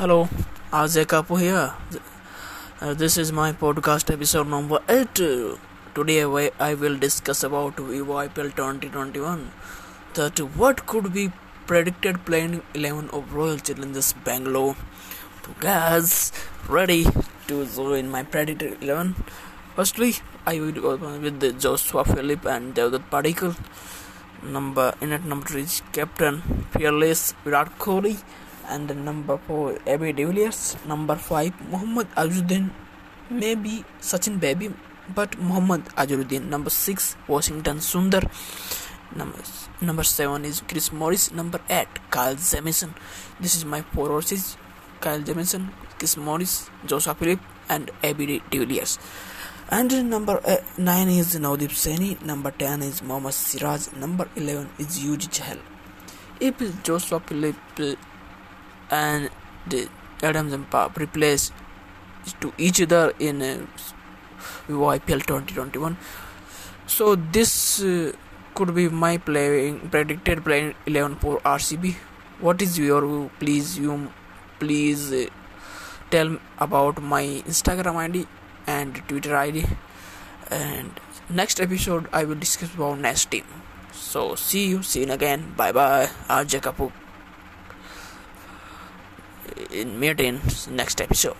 Hello, Ajay Kapu here. Uh, this is my podcast episode number 8. Uh, today I, will discuss about Vivo IPL 2021. That what could be predicted playing 11 of Royal Challengers Bangalore. So guys, ready to join my predicted 11. Firstly, I will open with the Joshua Philippe and Devdutt Padikkal. Number in at number three is Captain Fearless Virat Kohli and the number 4 AB de Villiers number 5 Muhammad Azharuddin maybe Sachin Baby but Muhammad Azharuddin number 6 Washington Sundar. Number number 7 is Chris Morris. Number 8 Kyle Jamieson this is my four horses Kyle Jamieson Chris Morris Joshua Philippe and AB de Villiers and number uh, 9 is Navdeep Saini number 10 is Mohammad Siraj. Number 11 is Yuji Chahal. If Joshua Philippe and the Adam Zampa replace to each other in uh, IPL 2021. So this uh, could be my playing predicted playing 11 for RCB. What is your please you please uh, tell about my Instagram ID and Twitter ID and next episode I will discuss about next team. So see you, you again. Bye bye. RJ Kapoor meet in next episode